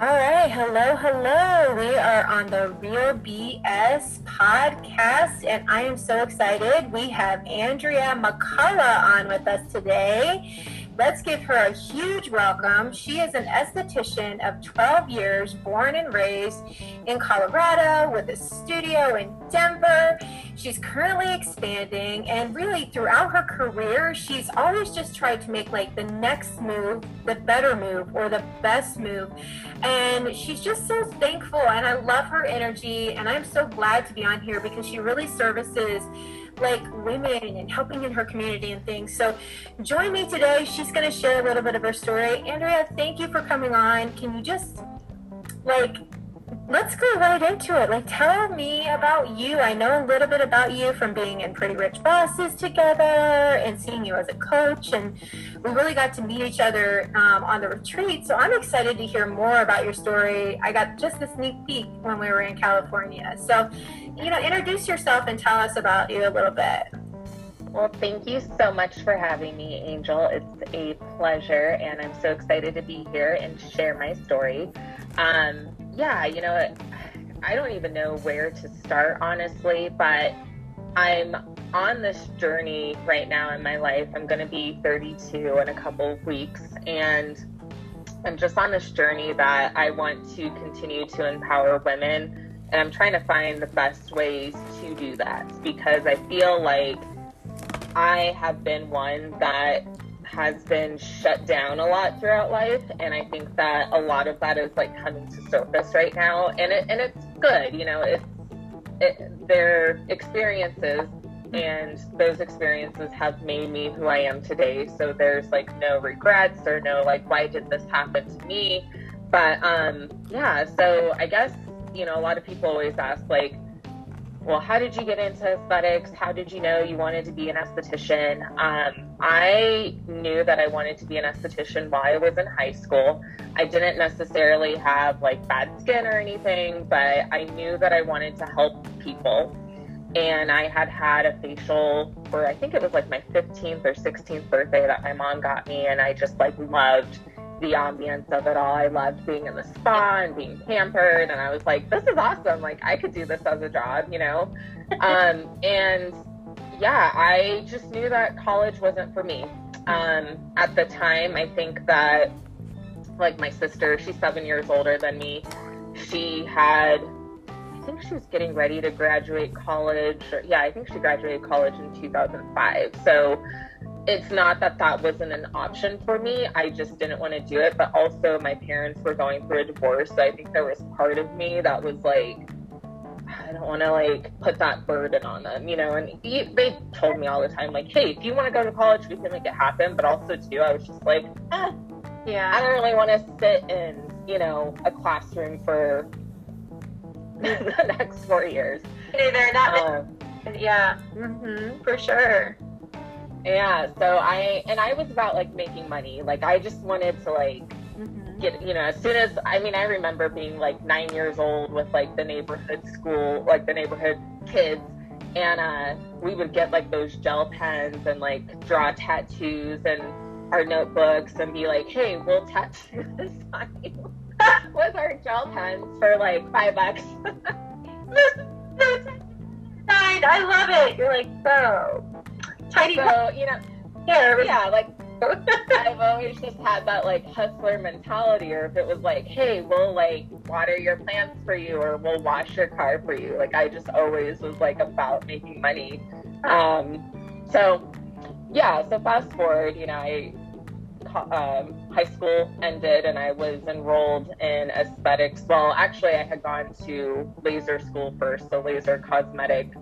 All right, hello, hello. We are on the Real BS podcast, and I am so excited. We have Andrea McCollough on with us today. Let's give her a huge welcome. She is an esthetician of 12 years, born and raised in Colorado with a studio in Denver. She's currently expanding, and really throughout her career, she's always just tried to make like the next move, the better move, or the best move. And she's just so thankful, and I love her energy, and I'm so glad to be on here because she really services like women and helping in her community and things. So join me today. She's going to share a little bit of her story. Andrea, thank you for coming on. Can you just like let's go right into it. Like, tell me about you. I know a little bit about you from being in Pretty Rich Bosses together and seeing you as a coach. And we really got to meet each other um, on the retreat. So I'm excited to hear more about your story. I got just a sneak peek when we were in California. So, you know, introduce yourself and tell us about you a little bit. Well, thank you so much for having me, Angel. It's a pleasure, and I'm so excited to be here and share my story. Um, yeah, you know, I don't even know where to start, honestly, but I'm on this journey right now in my life. I'm going to be 32 in a couple of weeks, and I'm just on this journey that I want to continue to empower women. And I'm trying to find the best ways to do that because I feel like I have been one that has been shut down a lot throughout life and i think that a lot of that is like coming to surface right now and it and it's good you know it's it, their experiences and those experiences have made me who i am today so there's like no regrets or no like why did this happen to me? But um yeah so i guess you know a lot of people always ask like well, how did you get into aesthetics? How did you know you wanted to be an esthetician? Um, I knew that I wanted to be an esthetician while I was in high school. I didn't necessarily have like bad skin or anything, but I knew that I wanted to help people. And I had had a facial for I think it was like my 15th or 16th birthday that my mom got me, and I just like loved the ambience of it all. I loved being in the spa and being pampered, and I was like, this is awesome. Like, I could do this as a job, you know? um, and yeah, I just knew that college wasn't for me. Um, at the time, I think that, like, my sister, she's seven years older than me, she had I think she was getting ready to graduate college. Or, yeah, I think she graduated college in 2005. So it's not that that wasn't an option for me. I just didn't want to do it. But also, my parents were going through a divorce. So I think there was part of me that was like, I don't want to like put that burden on them, you know. And they told me all the time, like, hey, if you want to go to college, we can make it happen. But also, too, I was just like, eh, yeah, I don't really want to sit in, you know, a classroom for the next four years. Either not. Um, yeah, mm-hmm, for sure. Yeah, so I and I was about like making money. Like I just wanted to like mm-hmm. get you know as soon as I mean I remember being like nine years old with like the neighborhood school like the neighborhood kids and uh, we would get like those gel pens and like draw tattoos and our notebooks and be like hey we'll tattoo this on you with our gel pens for like five bucks. I love it. You're like so tiny. So you know, yeah, yeah, like I've always just had that like hustler mentality, or if it was like, hey, we'll like water your plants for you, or we'll wash your car for you. Like I just always was like about making money. Um, so yeah, so fast forward, you know, I um, high school ended and I was enrolled in aesthetics. Well, actually, I had gone to laser school first, so laser cosmetic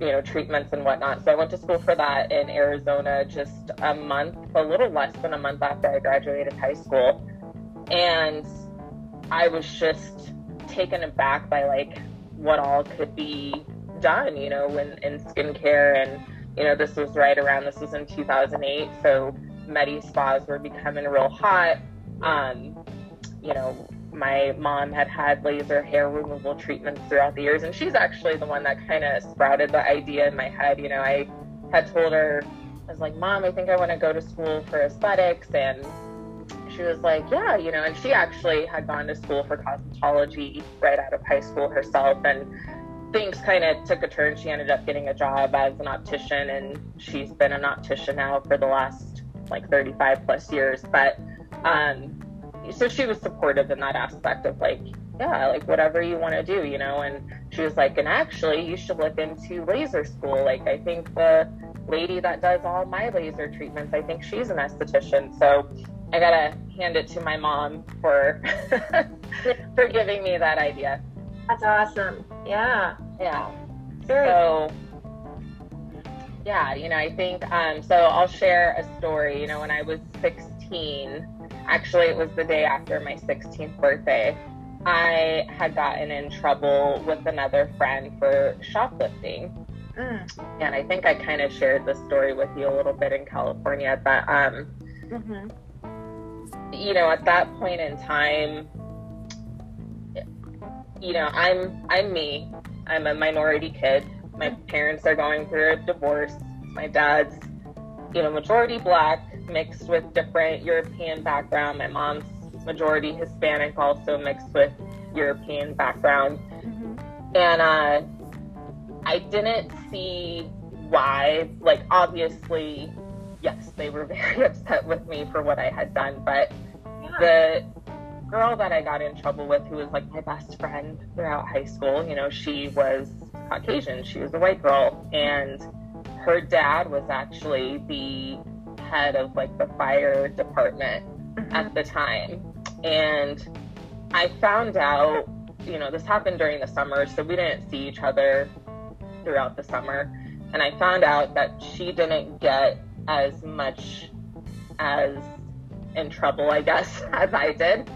you know, treatments and whatnot. So I went to school for that in Arizona just a month, a little less than a month after I graduated high school. And I was just taken aback by like what all could be done, you know, in, in skincare. And, you know, this was right around, this was in 2008. So Medi spas were becoming real hot. Um, you know, my mom had had laser hair removal treatments throughout the years, and she's actually the one that kind of sprouted the idea in my head. You know, I had told her, I was like, Mom, I think I want to go to school for aesthetics, and she was like, yeah, you know, and she actually had gone to school for cosmetology right out of high school herself. And things kind of took a turn. She ended up getting a job as an optician, and she's been an optician now for the last like 35 plus years. But um, so she was supportive in that aspect of like, yeah, like whatever you want to do, you know. And she was like, and actually, you should look into laser school. Like, I think the lady that does all my laser treatments, I think she's an esthetician. So I gotta hand it to my mom for for giving me that idea. That's awesome. Yeah. Yeah. So yeah, you know, I think um, so. I'll share a story. You know, when I was 16, actually, it was the day after my 16th birthday. I had gotten in trouble with another friend for shoplifting. Mm. And I think I kind of shared this story with you a little bit in California. But, um, mm-hmm. you know, at that point in time, you know, I'm I'm me. I'm a minority kid. My parents are going through a divorce. My dad's, you know, majority black, mixed with different European background. My mom's majority Hispanic, also mixed with European background. Mm-hmm. And uh, I didn't see why. Like, obviously, yes, they were very upset with me for what I had done, but yeah. the girl that I got in trouble with, who was like my best friend throughout high school, you know, she was Caucasian. She was a white girl, and her dad was actually the head of like the fire department mm-hmm. at the time. And I found out, you know, this happened during the summer, so we didn't see each other throughout the summer. And I found out that she didn't get as much as in trouble, I guess, as I did.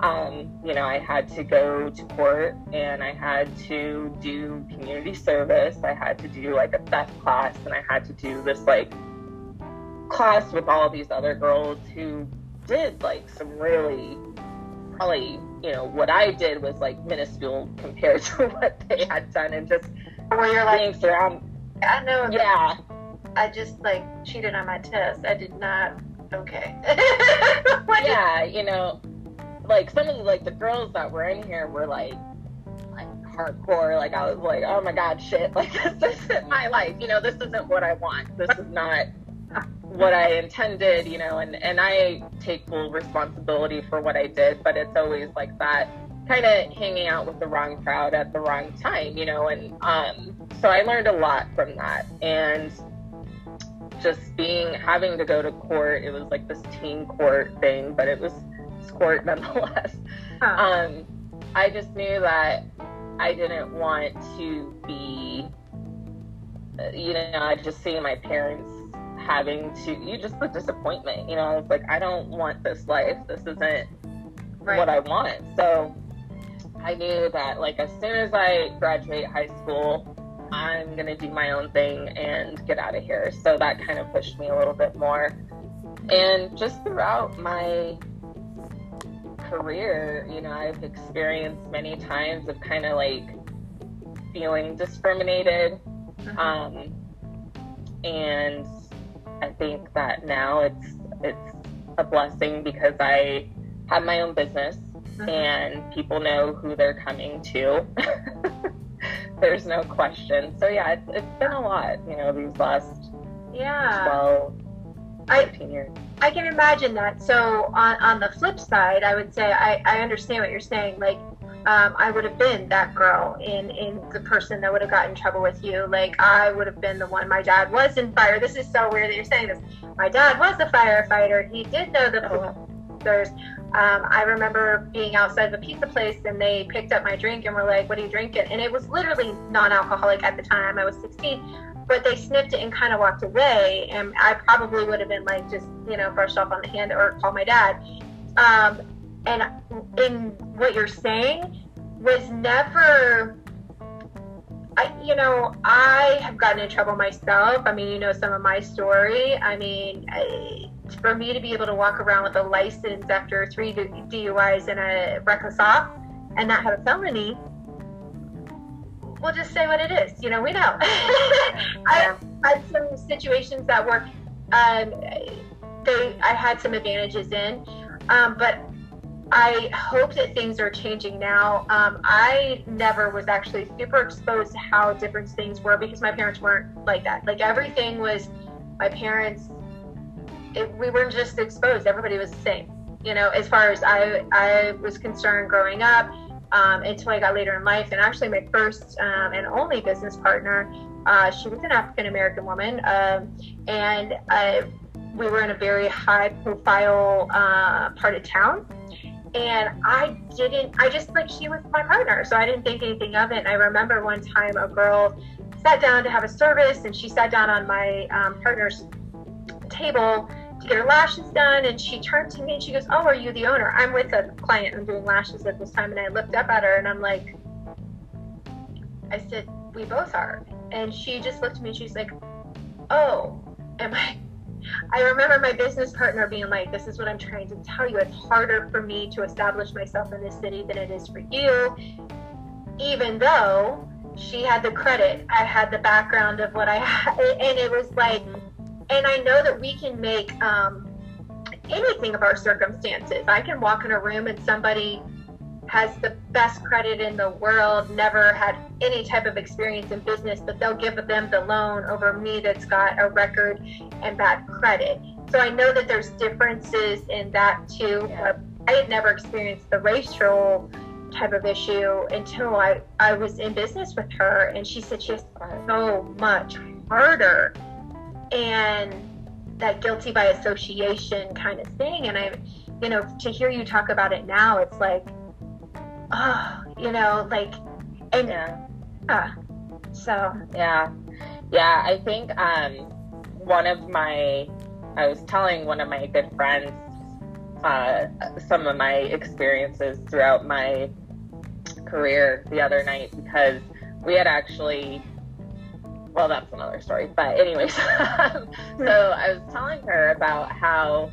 Um, you know, I had to go to court and I had to do community service. I had to do like a theft class and I had to do this like class with all these other girls who did like some really probably you know what I did was like minuscule compared to what they had done and just where you're like around. I know. Yeah. I just like cheated on my test. I did not. Okay. yeah, you know, like some of the like the girls that were in here were like like hardcore. Like I was like, oh my god, shit! Like this isn't my life. You know, this isn't what I want. This is not what I intended, you know, and, and I take full responsibility for what I did, but it's always like that kind of hanging out with the wrong crowd at the wrong time, you know, and um, so I learned a lot from that. And just being, having to go to court, it was like this teen court thing, but it was court nonetheless. Huh. Um, I just knew that I didn't want to be, you know, just seeing my parents having to you just the disappointment you know it's like i don't want this life this isn't right. what i want so i knew that like as soon as i graduate high school i'm going to do my own thing and get out of here so that kind of pushed me a little bit more and just throughout my career you know i've experienced many times of kind of like feeling discriminated mm-hmm. um, and I think that now it's it's a blessing because I have my own business mm-hmm. and people know who they're coming to. There's no question. So yeah, it's, it's been a lot, you know, these last yeah 12, 13 I, years. I can imagine that. So on on the flip side, I would say I, I understand what you're saying. Like um, I would have been that girl in in the person that would have gotten in trouble with you. Like I would have been the one. My dad was in fire. This is so weird that you're saying this. My dad was a firefighter. He did know the officers. Um, I remember being outside of a pizza place and they picked up my drink and were like, "What are you drinking?" And it was literally non-alcoholic at the time. I was 16, but they sniffed it and kind of walked away. And I probably would have been like, just you know, brushed off on the hand or call my dad. Um, and in what you're saying was never I, you know, I have gotten in trouble myself. I mean, you know some of my story. I mean, I, for me to be able to walk around with a license after three DUIs and a reckless off, and not have a felony, we'll just say what it is. You know, we know. I had some situations that were, um, they, I had some advantages in. Um, but I hope that things are changing now. Um, I never was actually super exposed to how different things were because my parents weren't like that. Like everything was, my parents, it, we weren't just exposed. Everybody was the same. You know, as far as I, I was concerned growing up, um, until I got later in life. And actually, my first um, and only business partner, uh, she was an African American woman, um, and uh, we were in a very high profile uh, part of town and I didn't, I just like she was my partner, so I didn't think anything of it. And I remember one time a girl sat down to have a service, and she sat down on my um, partner's table to get her lashes done, and she turned to me and she goes, "Oh, are you the owner?" I'm with a client. I'm doing lashes at this time, and I looked up at her and I'm like, I said, "We both are," and she just looked at me. and She's like, "Oh, am I?" I remember my business partner being like, This is what I'm trying to tell you. It's harder for me to establish myself in this city than it is for you. Even though she had the credit, I had the background of what I had. And it was like, and I know that we can make um, anything of our circumstances. I can walk in a room and somebody has the best credit in the world, never had any type of experience in business, but they'll give them the loan over me that's got a record and bad credit. So I know that there's differences in that too. Yeah. I had never experienced the racial type of issue until I, I was in business with her and she said she has so much harder and that guilty by association kind of thing. And I, you know, to hear you talk about it now, it's like, oh, you know, like, and yeah. yeah. So yeah, yeah. I think um, one of my, I was telling one of my good friends uh, some of my experiences throughout my career the other night because we had actually well that's another story but anyways so i was telling her about how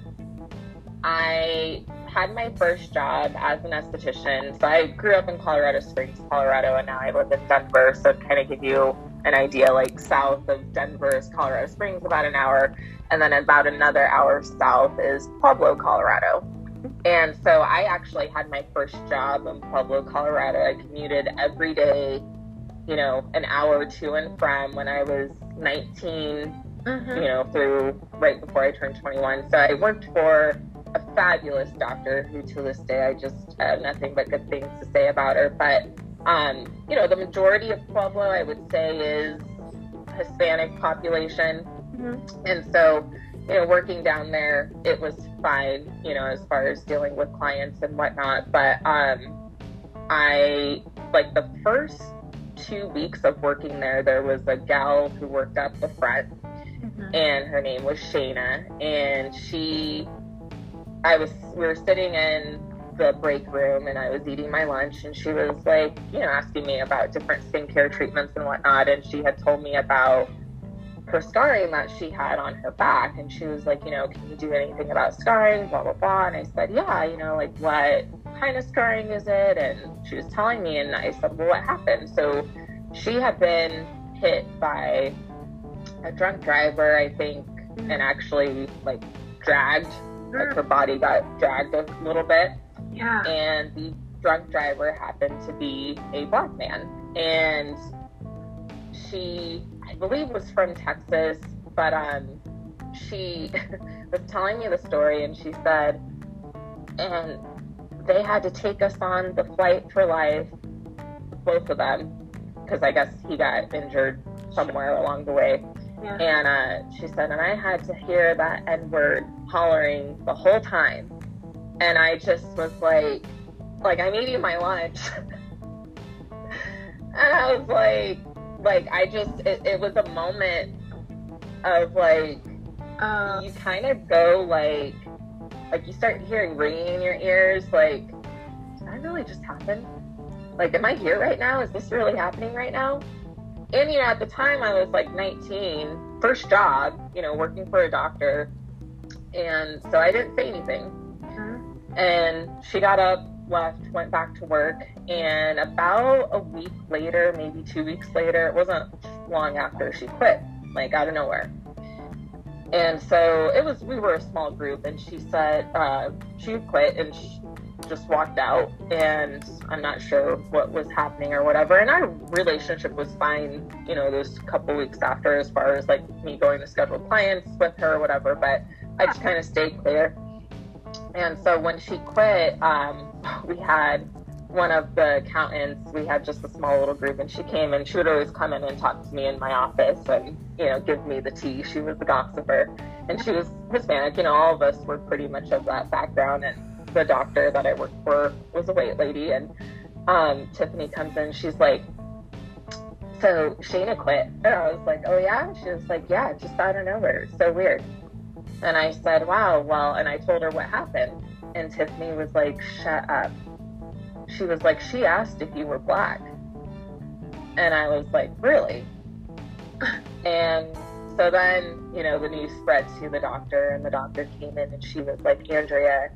i had my first job as an esthetician. So I grew up in Colorado Springs, Colorado, and now I live in Denver. So to kind of give you an idea, like south of Denver is Colorado Springs, about an hour, and then about another hour south is Pueblo, Colorado. And so I actually had my first job in Pueblo, Colorado. I commuted every day, you know, an hour to and from when I was 19, mm-hmm. you know, through right before I turned 21. So I worked for a fabulous doctor who to this day I just have nothing but good things to say about her. But, um, you know, the majority of Pueblo, I would say, is Hispanic population. Mm-hmm. And so, you know, working down there, it was fine, you know, as far as dealing with clients and whatnot. But um, I, like, the first two weeks of working there, there was a gal who worked up the front. Mm-hmm. And her name was Shayna, and she I was we were sitting in the break room and I was eating my lunch and she was like, you know, asking me about different skincare treatments and whatnot. And she had told me about her scarring that she had on her back. And she was like, you know, can you do anything about scarring? Blah, blah, blah. And I said, yeah, you know, like what kind of scarring is it? And she was telling me, and I said, well, what happened? So she had been hit by a drunk driver, I think, and mm-hmm. actually like dragged like her body got dragged a little bit. Yeah. And the drunk driver happened to be a black man. And she, I believe, was from Texas, but um, she was telling me the story and she said, and they had to take us on the flight for life, both of them, because I guess he got injured somewhere along the way. Yeah. And uh, she said, and I had to hear that N word hollering the whole time. And I just was like, like I'm eating my lunch. and I was like, like I just, it, it was a moment of like, uh, you kind of go like, like you start hearing ringing in your ears, like, did that really just happen? Like, am I here right now? Is this really happening right now? and you know at the time i was like 19 first job you know working for a doctor and so i didn't say anything mm-hmm. and she got up left went back to work and about a week later maybe two weeks later it wasn't long after she quit like out of nowhere And so it was, we were a small group, and she said uh, she quit and she just walked out. And I'm not sure what was happening or whatever. And our relationship was fine, you know, those couple weeks after, as far as like me going to schedule clients with her or whatever. But I just kind of stayed clear. And so when she quit, um, we had one of the accountants, we had just a small little group, and she came and she would always come in and talk to me in my office and, you know, give me the tea. She was the gossiper. And she was Hispanic. You know, all of us were pretty much of that background. And the doctor that I worked for was a white lady. And um, Tiffany comes in, she's like, So Shayna quit. And I was like, Oh, yeah? She was like, Yeah, just out of nowhere. So weird. And I said, Wow, well, and I told her what happened. And Tiffany was like, Shut up she was like, she asked if you were black. And I was like, really? and so then, you know, the news spread to the doctor, and the doctor came in and she was like, Andrea,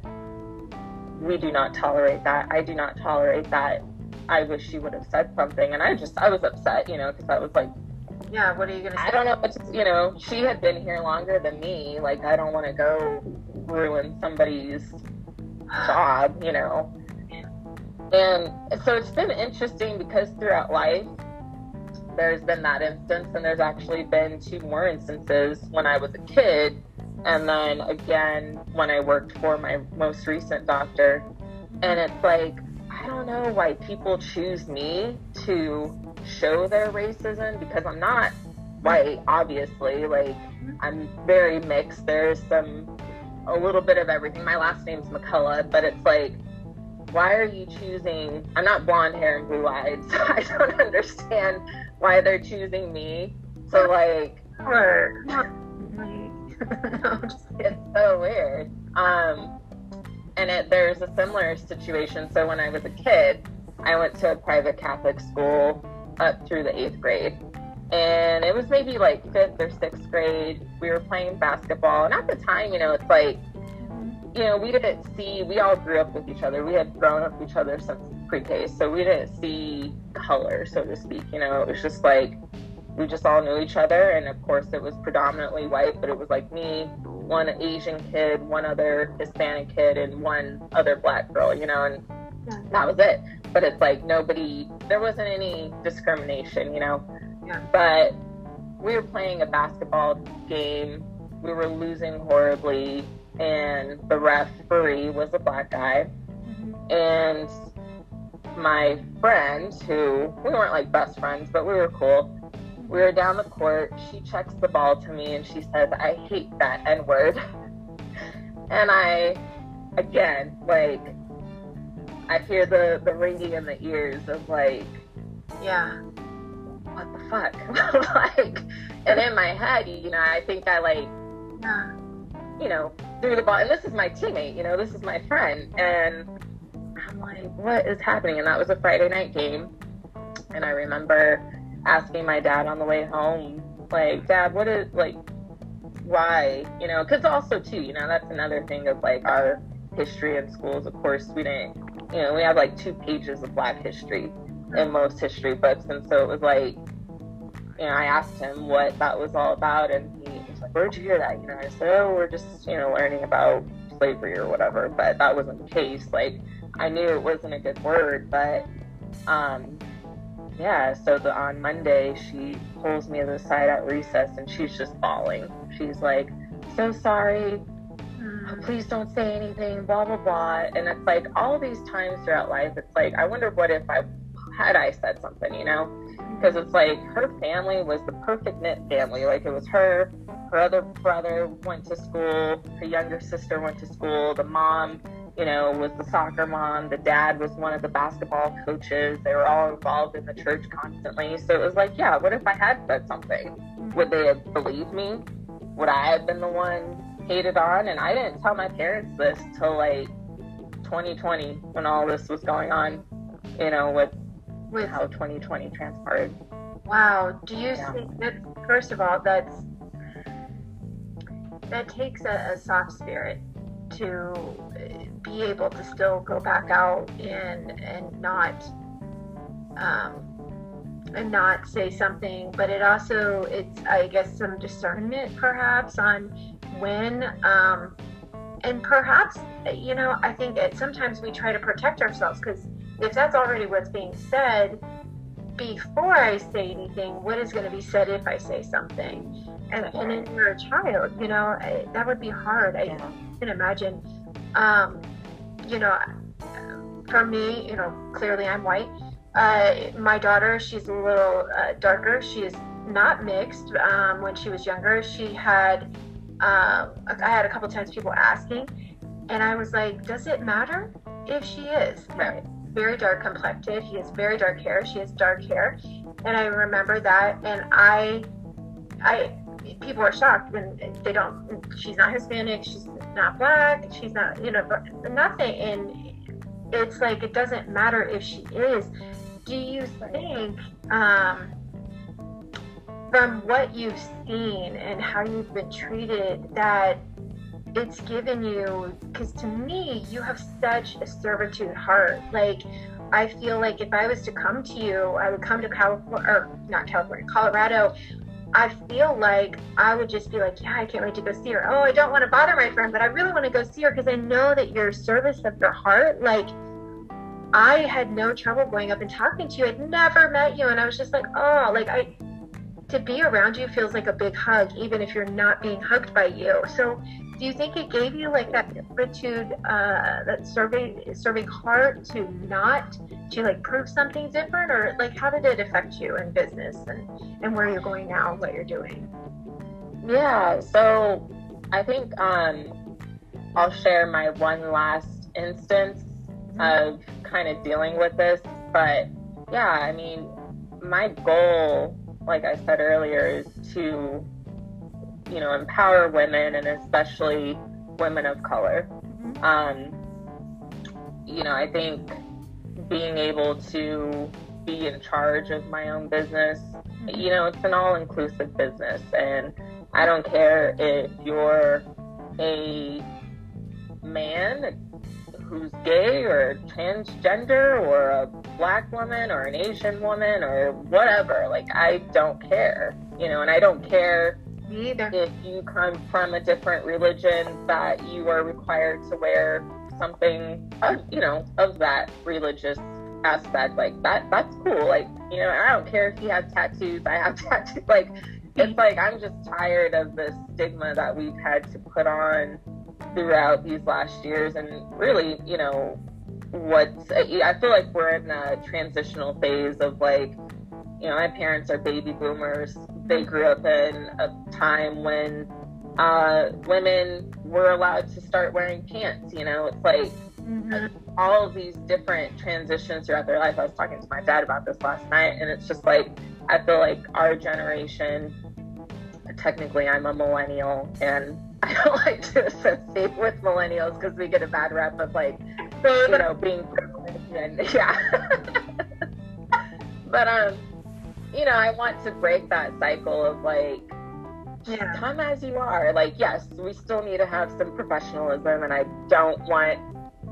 we do not tolerate that. I do not tolerate that. I wish she would have said something. And I just, I was upset, you know, because I was like, yeah, what are you to say? I don't know. It's, you know, she had been here longer than me. Like, I don't want to go ruin somebody's job, you know. And so it's been interesting because throughout life, there's been that instance, and there's actually been two more instances when I was a kid, and then again when I worked for my most recent doctor. And it's like, I don't know why people choose me to show their racism because I'm not white, obviously. Like, I'm very mixed. There's some, a little bit of everything. My last name's McCollough, but it's like, why are you choosing? I'm not blonde hair and blue eyed, so I don't understand why they're choosing me. So like, it's so weird. Um, and it, there's a similar situation. So when I was a kid, I went to a private Catholic school up through the eighth grade. And it was maybe like fifth or sixth grade. We were playing basketball. And at the time, you know, it's like you know, we didn't see, we all grew up with each other. We had grown up with each other since pre K. So we didn't see color, so to speak. You know, it was just like, we just all knew each other. And of course, it was predominantly white, but it was like me, one Asian kid, one other Hispanic kid, and one other black girl, you know, and that was it. But it's like nobody, there wasn't any discrimination, you know. Yeah. But we were playing a basketball game. We were losing horribly and the referee was a black guy. Mm-hmm. And my friend, who we weren't like best friends, but we were cool. We were down the court. She checks the ball to me and she says, I hate that N word. and I, again, like, I hear the, the ringing in the ears of like, yeah, what the fuck? like, and in my head, you know, I think I like, yeah. you know, threw the ball. And this is my teammate, you know, this is my friend. And I'm like, what is happening? And that was a Friday night game. And I remember asking my dad on the way home, like, Dad, what is, like, why? You know, because also, too, you know, that's another thing of like our history in schools. Of course, we didn't, you know, we have like two pages of Black history in most history books. And so it was like, you know, I asked him what that was all about, and he was like, where'd you hear that? You know, I said, oh, we're just, you know, learning about slavery or whatever. But that wasn't the case. Like, I knew it wasn't a good word, but, um, yeah. So the, on Monday, she pulls me to the side at recess, and she's just bawling. She's like, so sorry. Please don't say anything, blah, blah, blah. And it's like all these times throughout life, it's like, I wonder what if I had I said something, you know? Because it's like her family was the perfect knit family. Like it was her, her other brother went to school, her younger sister went to school, the mom, you know, was the soccer mom, the dad was one of the basketball coaches. They were all involved in the church constantly. So it was like, yeah, what if I had said something? Would they have believed me? Would I have been the one hated on? And I didn't tell my parents this till like 2020 when all this was going on, you know, with, with how 2020 transpired. Wow. Do you yeah. think that, first of all, that's that takes a, a soft spirit to be able to still go back out and and not um, and not say something but it also it's i guess some discernment perhaps on when um and perhaps you know i think that sometimes we try to protect ourselves because if that's already what's being said before i say anything what is going to be said if i say something? And, and then you're a child you know I, that would be hard i can imagine. Um, you know for me you know clearly i'm white. Uh, my daughter, she's a little uh, darker. She is not mixed. Um, when she was younger, she had, um, I had a couple times people asking, and I was like, does it matter if she is? Right. Very dark complected. He has very dark hair. She has dark hair. And I remember that. And I, I, people are shocked when they don't, she's not Hispanic. She's not black. She's not, you know, But nothing. And it's like, it doesn't matter if she is do you think, um, from what you've seen and how you've been treated, that it's given you? Because to me, you have such a servitude heart. Like, I feel like if I was to come to you, I would come to California, or not California, Colorado. I feel like I would just be like, yeah, I can't wait to go see her. Oh, I don't want to bother my friend, but I really want to go see her because I know that your service of your heart, like, I had no trouble going up and talking to you. I'd never met you, and I was just like, oh, like I to be around you feels like a big hug, even if you're not being hugged by you. So, do you think it gave you like that attitude, uh, that serving serving heart to not to like prove something different, or like how did it affect you in business and and where you're going now, what you're doing? Yeah, so I think um, I'll share my one last instance of kind of dealing with this. But yeah, I mean, my goal, like I said earlier, is to, you know, empower women and especially women of color. Mm-hmm. Um, you know, I think being able to be in charge of my own business, mm-hmm. you know, it's an all inclusive business. And I don't care if you're a man, who's gay or transgender or a black woman or an Asian woman or whatever. Like, I don't care, you know, and I don't care either if you come from a different religion that you are required to wear something, of, you know, of that religious aspect. Like, that, that's cool. Like, you know, I don't care if you have tattoos, I have tattoos. Like, it's mm-hmm. like I'm just tired of the stigma that we've had to put on throughout these last years and really you know what's i feel like we're in a transitional phase of like you know my parents are baby boomers. They grew up in a time when uh, women were allowed to start wearing pants you know? It's like mm-hmm. all of these different transitions throughout their life. I was talking to my dad about this last night and it's just like i feel like our generation technically i'm a millennial and I don't like to associate with millennials because we get a bad rep of like, you know, being privileged and yeah. but um, you know, I want to break that cycle of like, yeah. come as you are. Like, yes, we still need to have some professionalism, and I don't want,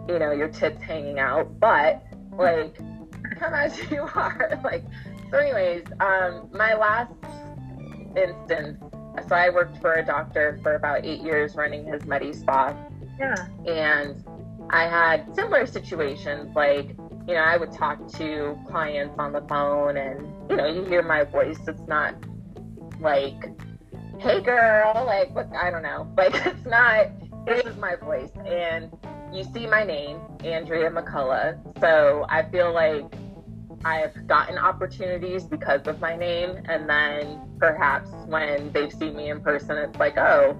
you know, your tits hanging out, but like, come as you are. Like, so, anyways, um, my last instance so I worked for a doctor for about eight years running his Medi Spa. Yeah. And I had similar situations like, you know, I would talk to clients on the phone and, you know, you hear my voice. It's not like, hey girl, like, what, I don't know. Like, it's not, this is my voice. And you see my name, Andrea McCollough. So I feel like I've gotten opportunities because of my name, and then perhaps when they've seen me in person, it's like, oh,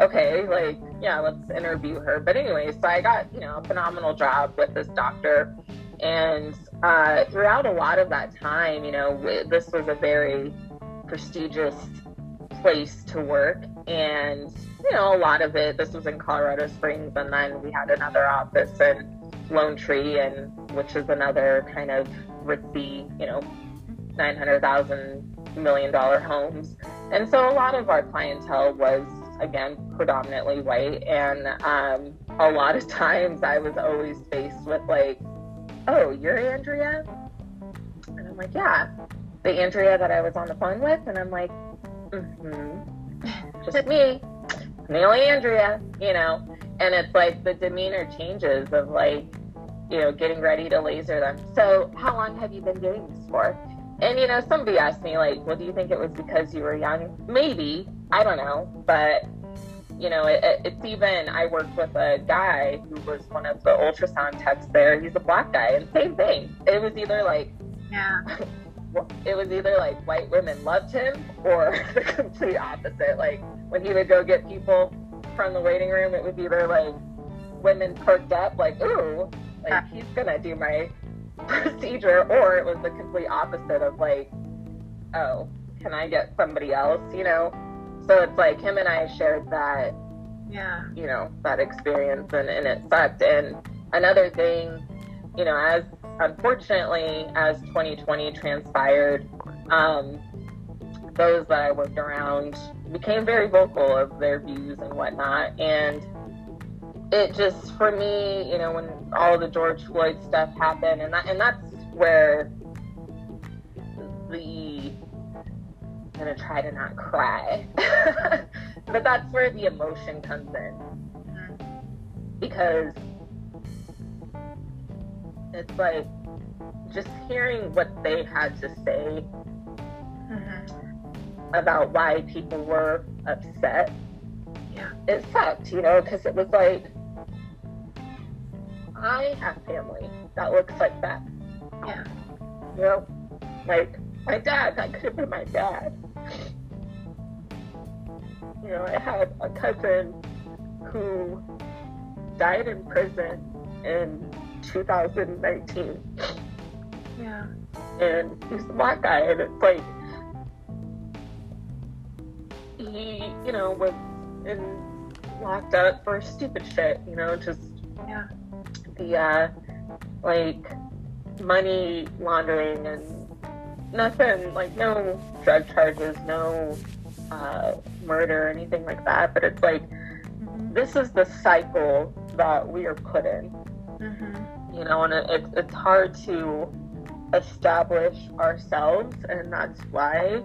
okay, like, yeah, let's interview her. But anyway, so I got, you know, a phenomenal job with this doctor. And uh, throughout a lot of that time, you know, this was a very prestigious place to work. And, you know, a lot of it, this was in Colorado Springs, and then we had another office in Lone Tree, and which is another kind of ritzy, you know, nine hundred thousand million dollar homes. And so a lot of our clientele was again predominantly white and um, a lot of times I was always faced with like, Oh, you're Andrea? And I'm like, Yeah. the Andrea that I was on the phone with, and I'm like, mm-hmm, just me, the only Andrea, you know. And it's like the demeanor changes of like, you know, getting ready to laser them. So, how long have you been doing this for? And you know, somebody asked me like, well, do you think it was because you were young? Maybe, I don't know, but you know, it, it's even, I worked with a guy who was one of the ultrasound techs there. He's a black guy, and same thing. It was either like, yeah. it was either like white women loved him or the complete opposite. Like when he would go get people from the waiting room, it was either like women perked up, like, ooh, like he's gonna do my procedure, or it was the complete opposite of like, oh, can I get somebody else, you know? So it's like him and I shared that, yeah, you know, that experience, and, and it sucked. And another thing, you know, as unfortunately as 2020 transpired, um, those that I worked around became very vocal of their views and whatnot, and it just for me, you know, when all the George Floyd stuff happened, and that, and that's where the I'm gonna try to not cry, but that's where the emotion comes in because it's like just hearing what they had to say mm-hmm. about why people were upset. Yeah, it sucked, you know, because it was like I have family that looks like that. Yeah. You know, like my dad, that could have been my dad. You know, I had a cousin who died in prison in 2019. Yeah. And he's a black guy, and it's like, he, you know, was in locked up for stupid shit, you know, just yeah the uh, like money laundering and nothing like no drug charges, no uh, murder, or anything like that. But it's like mm-hmm. this is the cycle that we are put in. Mm-hmm. You know, and it, it, it's hard to establish ourselves, and that's why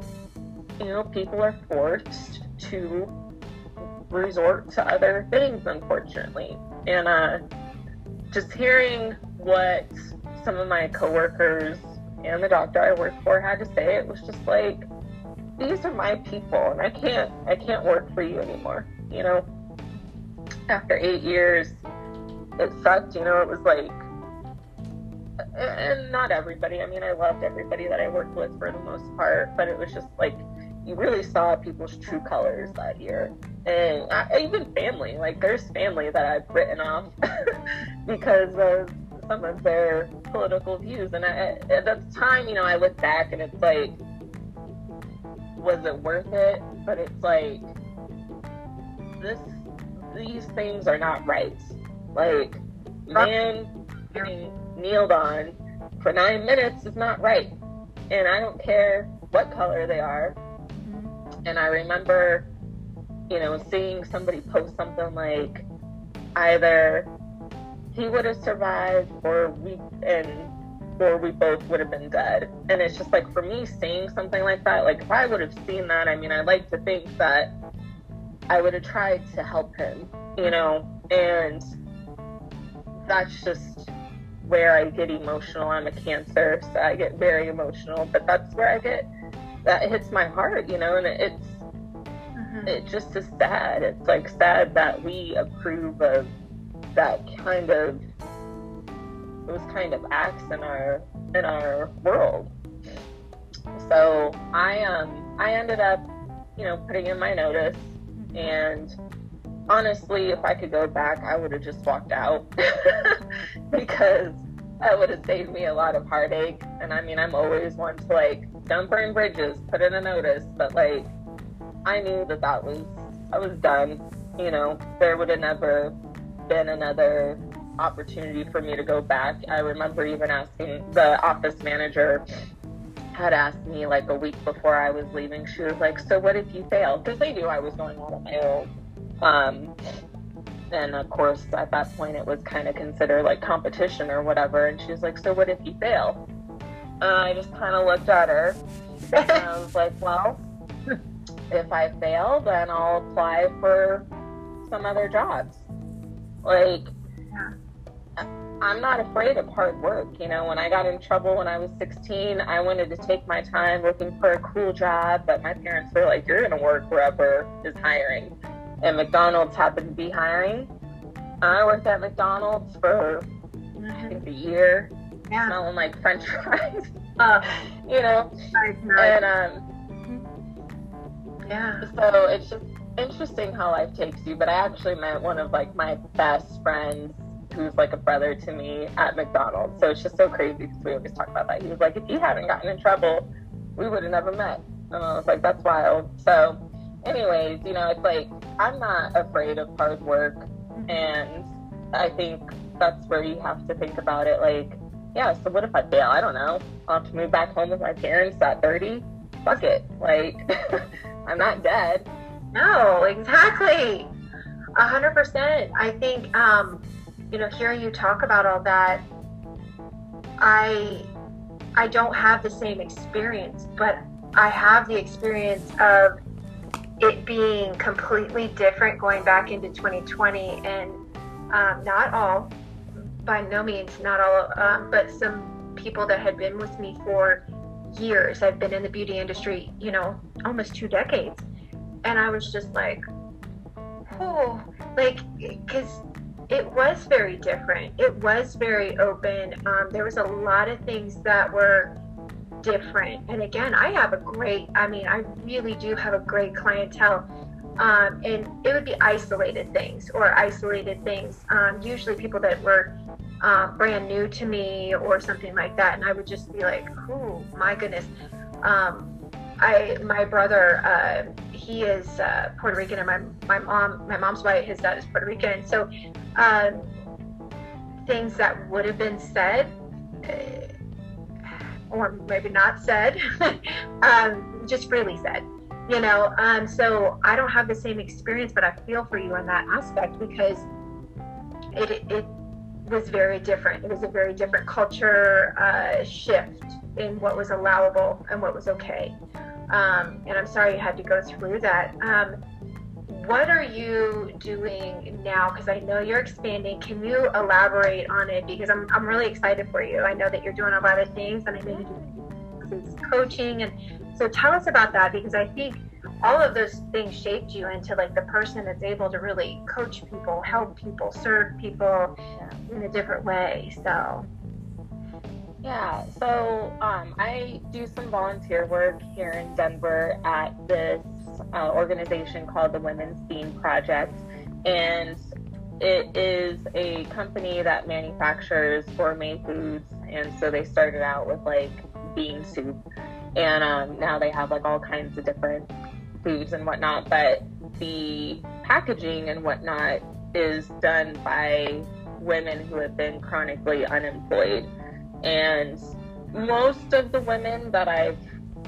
you know people are forced to resort to other things, unfortunately. And uh, just hearing what some of my coworkers and the doctor I worked for had to say, it was just like, these are my people, and I can't, I can't work for you anymore. You know, after eight years, it sucked. You know, it was like, and not everybody. I mean, I loved everybody that I worked with for the most part, but it was just like you really saw people's true colors that year and I, even family. Like there's family that I've written off because of some of their political views. And I, at the time, you know, I look back and it's like, was it worth it? But it's like this. These things are not right. Like man getting kneeled on for nine minutes is not right. And I don't care what color they are. And I remember you know, seeing somebody post something like either he would have survived or we and or we both would have been dead. And it's just like for me seeing something like that, like if I would have seen that, I mean I like to think that I would have tried to help him, you know, and that's just where I get emotional. I'm a cancer, so I get very emotional, but that's where I get that hits my heart, you know, and it's Mm-hmm. It just is sad. It's like sad that we approve of that kind of those kind of acts in our in our world. So I um I ended up, you know, putting in my notice and honestly if I could go back I would have just walked out because that would have saved me a lot of heartache. And I mean I'm always one to like don't burn bridges, put in a notice, but like I knew that that was I was done. You know, there would have never been another opportunity for me to go back. I remember even asking the office manager had asked me like a week before I was leaving. She was like, "So what if you fail?" Because they knew I was going on my own. Um, and of course, at that point, it was kind of considered like competition or whatever. And she was like, "So what if you fail?" Uh, I just kind of looked at her and I was like, well, if I fail, then I'll apply for some other jobs. Like. I'm not afraid of hard work. You know, when I got in trouble when I was 16, I wanted to take my time looking for a cool job, but my parents were like, you're going to work wherever is hiring. And McDonald's happened to be hiring. I worked at McDonald's for, I think, a year, yeah. smelling like french fries. Uh, you know, and, um, yeah. So it's just interesting how life takes you. But I actually met one of like my best friends who's like a brother to me at McDonald's. So it's just so crazy because we always talk about that. He was like, if you hadn't gotten in trouble, we would have never met. And I was like, that's wild. So, anyways, you know, it's like I'm not afraid of hard work. And I think that's where you have to think about it. Like, yeah, so what if I fail? I don't know. I'll have to move back home with my parents at 30. Fuck it. Like, I'm not dead. No, exactly. A hundred percent. I think, um, you know, hearing you talk about all that, I, I don't have the same experience, but I have the experience of it being completely different going back into 2020 and um, not all, by no means, not all, um, but some people that had been with me for years. I've been in the beauty industry, you know, almost two decades. And I was just like, oh, like, because it was very different. It was very open. Um, there was a lot of things that were different. And again, I have a great, I mean, I really do have a great clientele. Um, and it would be isolated things or isolated things. Um, usually people that were uh, brand new to me or something like that, and I would just be like, "Oh my goodness." Um, I my brother, uh, he is uh, Puerto Rican, and my my mom, my mom's white, his dad is Puerto Rican. So um, things that would have been said, uh, or maybe not said, um, just freely said. You know, um, so I don't have the same experience, but I feel for you in that aspect because it, it was very different. It was a very different culture uh, shift in what was allowable and what was okay. Um, and I'm sorry you had to go through that. Um, what are you doing now? Because I know you're expanding. Can you elaborate on it? Because I'm, I'm really excited for you. I know that you're doing a lot of things, and I know you do coaching. And so tell us about that because I think all of those things shaped you into like the person that's able to really coach people, help people, serve people in a different way. So yeah, so um, I do some volunteer work here in Denver at this uh, organization called the Women's Bean Project. And it is a company that manufactures gourmet foods. And so they started out with like bean soup. And um, now they have like all kinds of different foods and whatnot, but the packaging and whatnot is done by women who have been chronically unemployed. And most of the women that I've,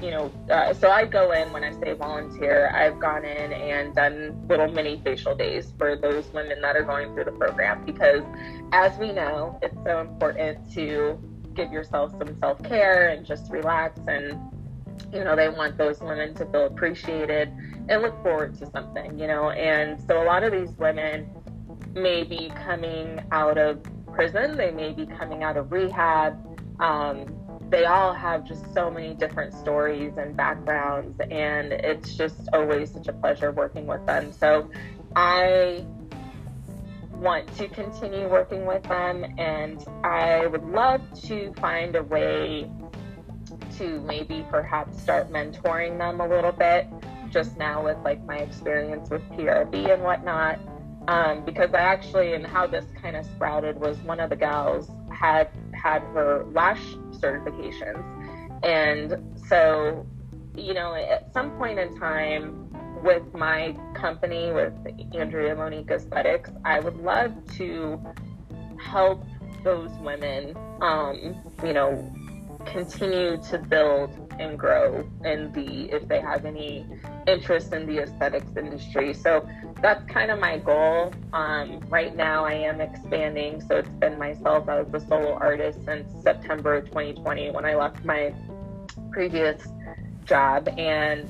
you know, uh, so I go in when I say volunteer, I've gone in and done little mini facial days for those women that are going through the program because, as we know, it's so important to give yourself some self care and just relax and you know they want those women to feel appreciated and look forward to something you know and so a lot of these women may be coming out of prison. They may be coming out of rehab. Um, they all have just so many different stories and backgrounds and it's just always such a pleasure working with them so i want to continue working with them and i would love to find a way to maybe perhaps start mentoring them a little bit just now with like my experience with PRB and whatnot. Um, because I actually, and how this kind of sprouted was one of the gals had had her lash certifications. And so, you know, at some point in time with my company, with Andrea Monique Aesthetics, I would love to help those women, um, you know, continue to build and grow in the if they have any interest in the aesthetics industry so that's kind of my goal um, right now i am expanding so it's been myself as a solo artist since september of 2020 when i left my previous job and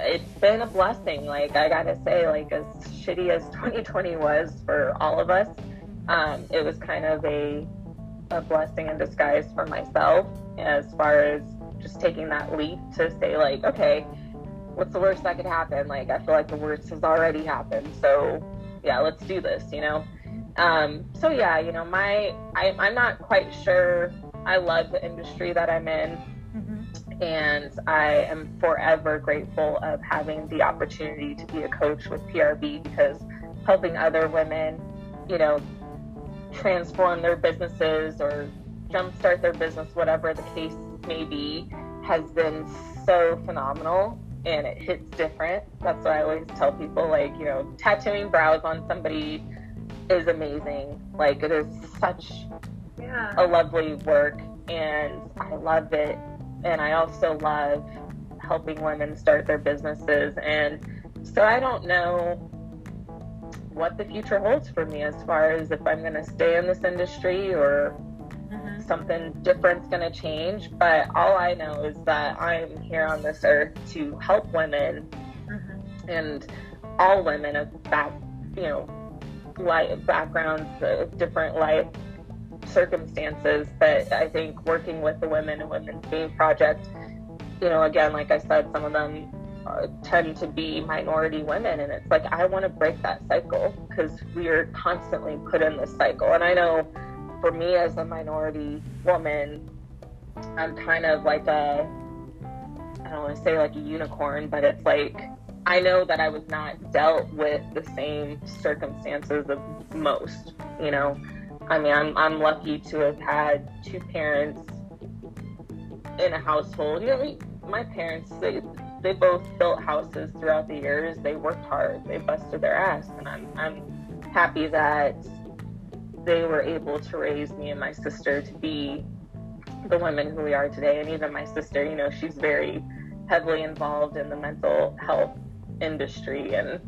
it's been a blessing. Like I gotta say, like as shitty as 2020 was for all of us, um, it was kind of a a blessing in disguise for myself as far as just taking that leap to say like, okay, what's the worst that could happen? Like I feel like the worst has already happened, so yeah, let's do this, you know. Um, so yeah, you know, my I, I'm not quite sure. I love the industry that I'm in and I am forever grateful of having the opportunity to be a coach with PRB because helping other women, you know, transform their businesses or jumpstart their business, whatever the case may be, has been so phenomenal and it hits different. That's what I always tell people like, you know, tattooing brows on somebody is amazing. Like, it is such yeah. a lovely work and I love it and I also love helping women start their businesses. And so I don't know what the future holds for me as far as if I'm going to stay in this industry or. Something different's going to change. But all I know is that I'm here on this earth to help women mm-hmm. and all women of back, you know, life backgrounds, different life circumstances, but I think working with the Women and Women's Game Project, you know, again, like I said, some of them uh, tend to be minority women, and it's like I want to break that cycle because we are constantly put in this cycle. And I know for me as a minority woman, I'm kind of like a I don't want to say like a unicorn, but it's like I know that I was not dealt with the same circumstances of most, you know. I mean, I'm I'm lucky to have had two parents in a household. You know, my parents they they both built houses throughout the years. They worked hard. They busted their ass, and I'm I'm happy that they were able to raise me and my sister to be the women who we are today. And even my sister, you know, she's very heavily involved in the mental health industry, and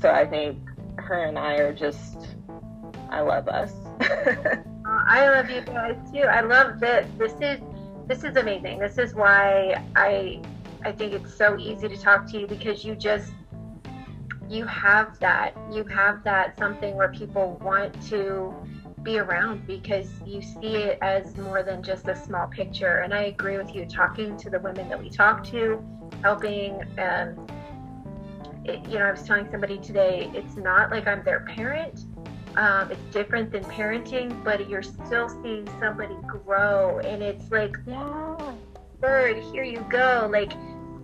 so I think her and I are just I love us. Oh, I love you guys too. I love this. This is this is amazing. This is why I I think it's so easy to talk to you because you just you have that you have that something where people want to be around because you see it as more than just a small picture. And i agree with you talking to the women that we talk to helping um, it, you know i was telling somebody today it's not like i'm their parent um, it's different than parenting, but you're still seeing somebody grow, and it's like, yeah, bird, here you go, like,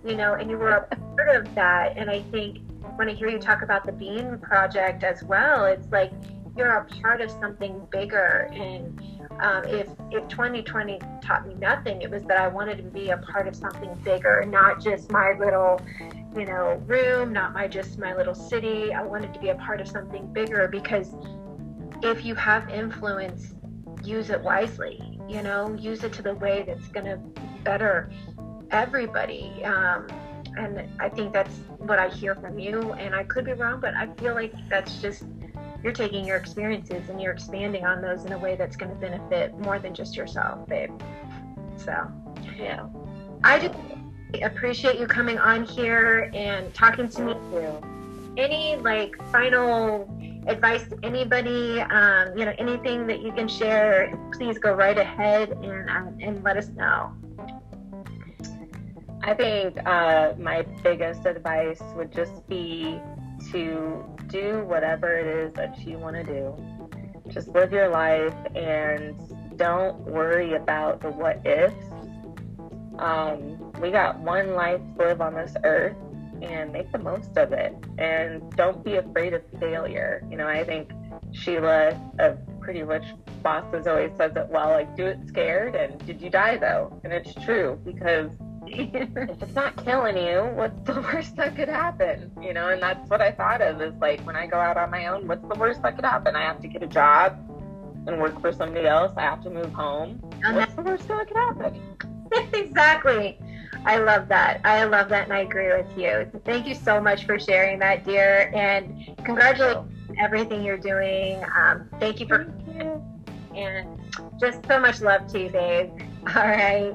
you know, and you were a part of that. And I think when I hear you talk about the Bean Project as well, it's like you're a part of something bigger. And um, if if 2020 taught me nothing, it was that I wanted to be a part of something bigger, not just my little you know room not my just my little city i wanted to be a part of something bigger because if you have influence, use it wisely. You know, use it to the way that's going to better everybody. Um, and I think that's what I hear from you. And I could be wrong, but I feel like that's just you're taking your experiences and you're expanding on those in a way that's going to benefit more than just yourself, babe. So, yeah. I just appreciate you coming on here and talking to me. Too. Any like final advice to anybody, um, you know, anything that you can share, please go right ahead and, um, and let us know. I think uh, my biggest advice would just be to do whatever it is that you want to do. Just live your life and don't worry about the what ifs. Um, we got one life to live on this earth and make the most of it. And don't be afraid of failure. You know, I think Sheila, a pretty rich bosses, always says it well like, do it scared. And did you die though? And it's true because if it's not killing you, what's the worst that could happen? You know, and that's what I thought of is like when I go out on my own, what's the worst that could happen? I have to get a job and work for somebody else. I have to move home. What's the worst that could happen? exactly. I love that. I love that, and I agree with you. Thank you so much for sharing that, dear, and congratulations on everything you're doing. Um, thank you for, thank you. and just so much love to you, babe. All right.